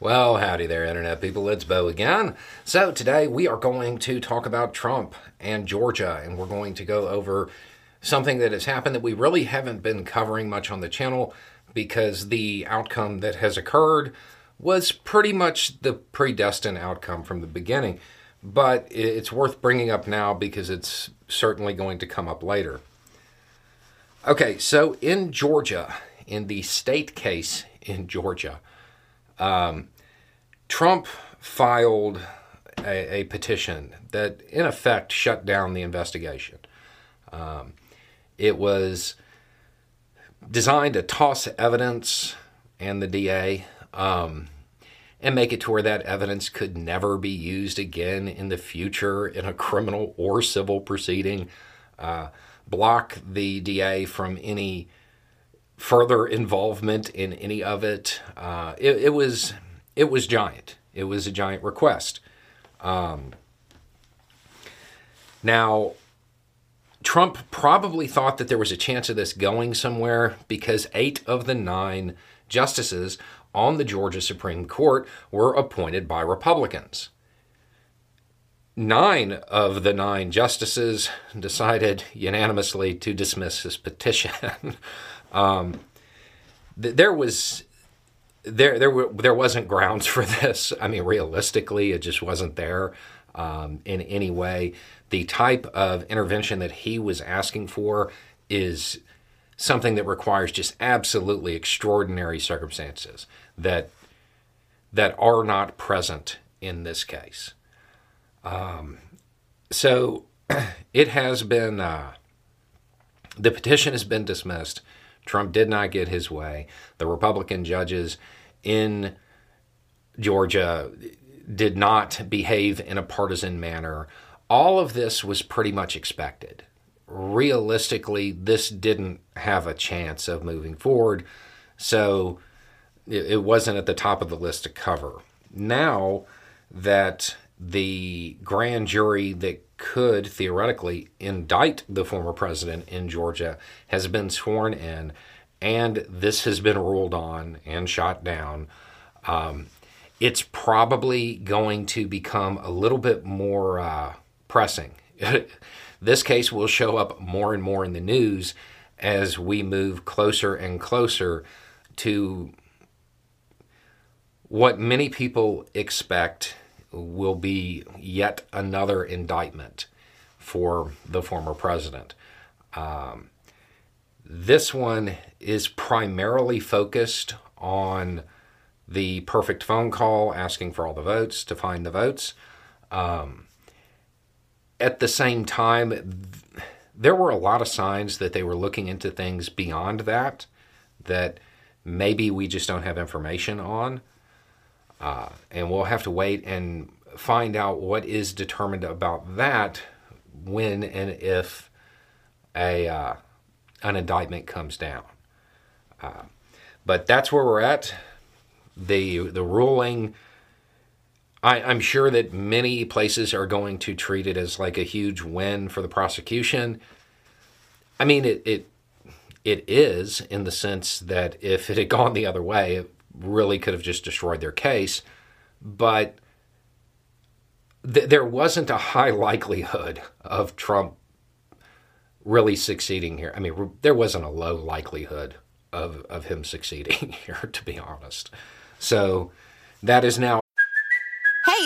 Well, howdy there, Internet people. It's Beau again. So, today we are going to talk about Trump and Georgia, and we're going to go over something that has happened that we really haven't been covering much on the channel because the outcome that has occurred was pretty much the predestined outcome from the beginning. But it's worth bringing up now because it's certainly going to come up later. Okay, so in Georgia, in the state case in Georgia, um, Trump filed a, a, petition that, in effect, shut down the investigation. Um, it was designed to toss evidence and the DA um, and make it to where that evidence could never be used again in the future in a criminal or civil proceeding. Uh, block the DA from any further involvement in any of it. Uh, it, it, was it was giant. It was a giant request. Um, now, Trump probably thought that there was a chance of this going somewhere because eight of the nine justices on the Georgia Supreme Court were appointed by Republicans. Nine of the nine justices decided unanimously to dismiss his petition. Um, th- there was there there were there wasn't grounds for this. I mean, realistically, it just wasn't there um, in any way. The type of intervention that he was asking for is something that requires just absolutely extraordinary circumstances that that are not present in this case. Um, so it has been uh, the petition has been dismissed. Trump did not get his way. The Republican judges in Georgia did not behave in a partisan manner. All of this was pretty much expected. Realistically, this didn't have a chance of moving forward, so it wasn't at the top of the list to cover. Now that the grand jury that could theoretically indict the former president in Georgia has been sworn in, and this has been ruled on and shot down. Um, it's probably going to become a little bit more uh, pressing. this case will show up more and more in the news as we move closer and closer to what many people expect will be yet another indictment for the former president. Um, this one is primarily focused on the perfect phone call, asking for all the votes to find the votes. Um, at the same time, th- there were a lot of signs that they were looking into things beyond that, that maybe we just don't have information on. Uh, and we'll have to wait and find out what is determined about that when and if a uh, an indictment comes down. Uh, but that's where we're at. The the ruling. I, I'm sure that many places are going to treat it as like a huge win for the prosecution. I mean, it it it is in the sense that if it had gone the other way, it really could have just destroyed their case. But th- there wasn't a high likelihood of Trump really succeeding here. I mean, there wasn't a low likelihood of, of him succeeding here, to be honest. So that is now.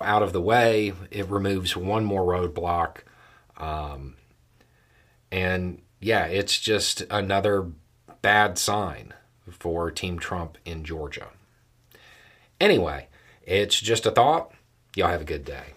Out of the way, it removes one more roadblock. Um, and yeah, it's just another bad sign for Team Trump in Georgia. Anyway, it's just a thought. Y'all have a good day.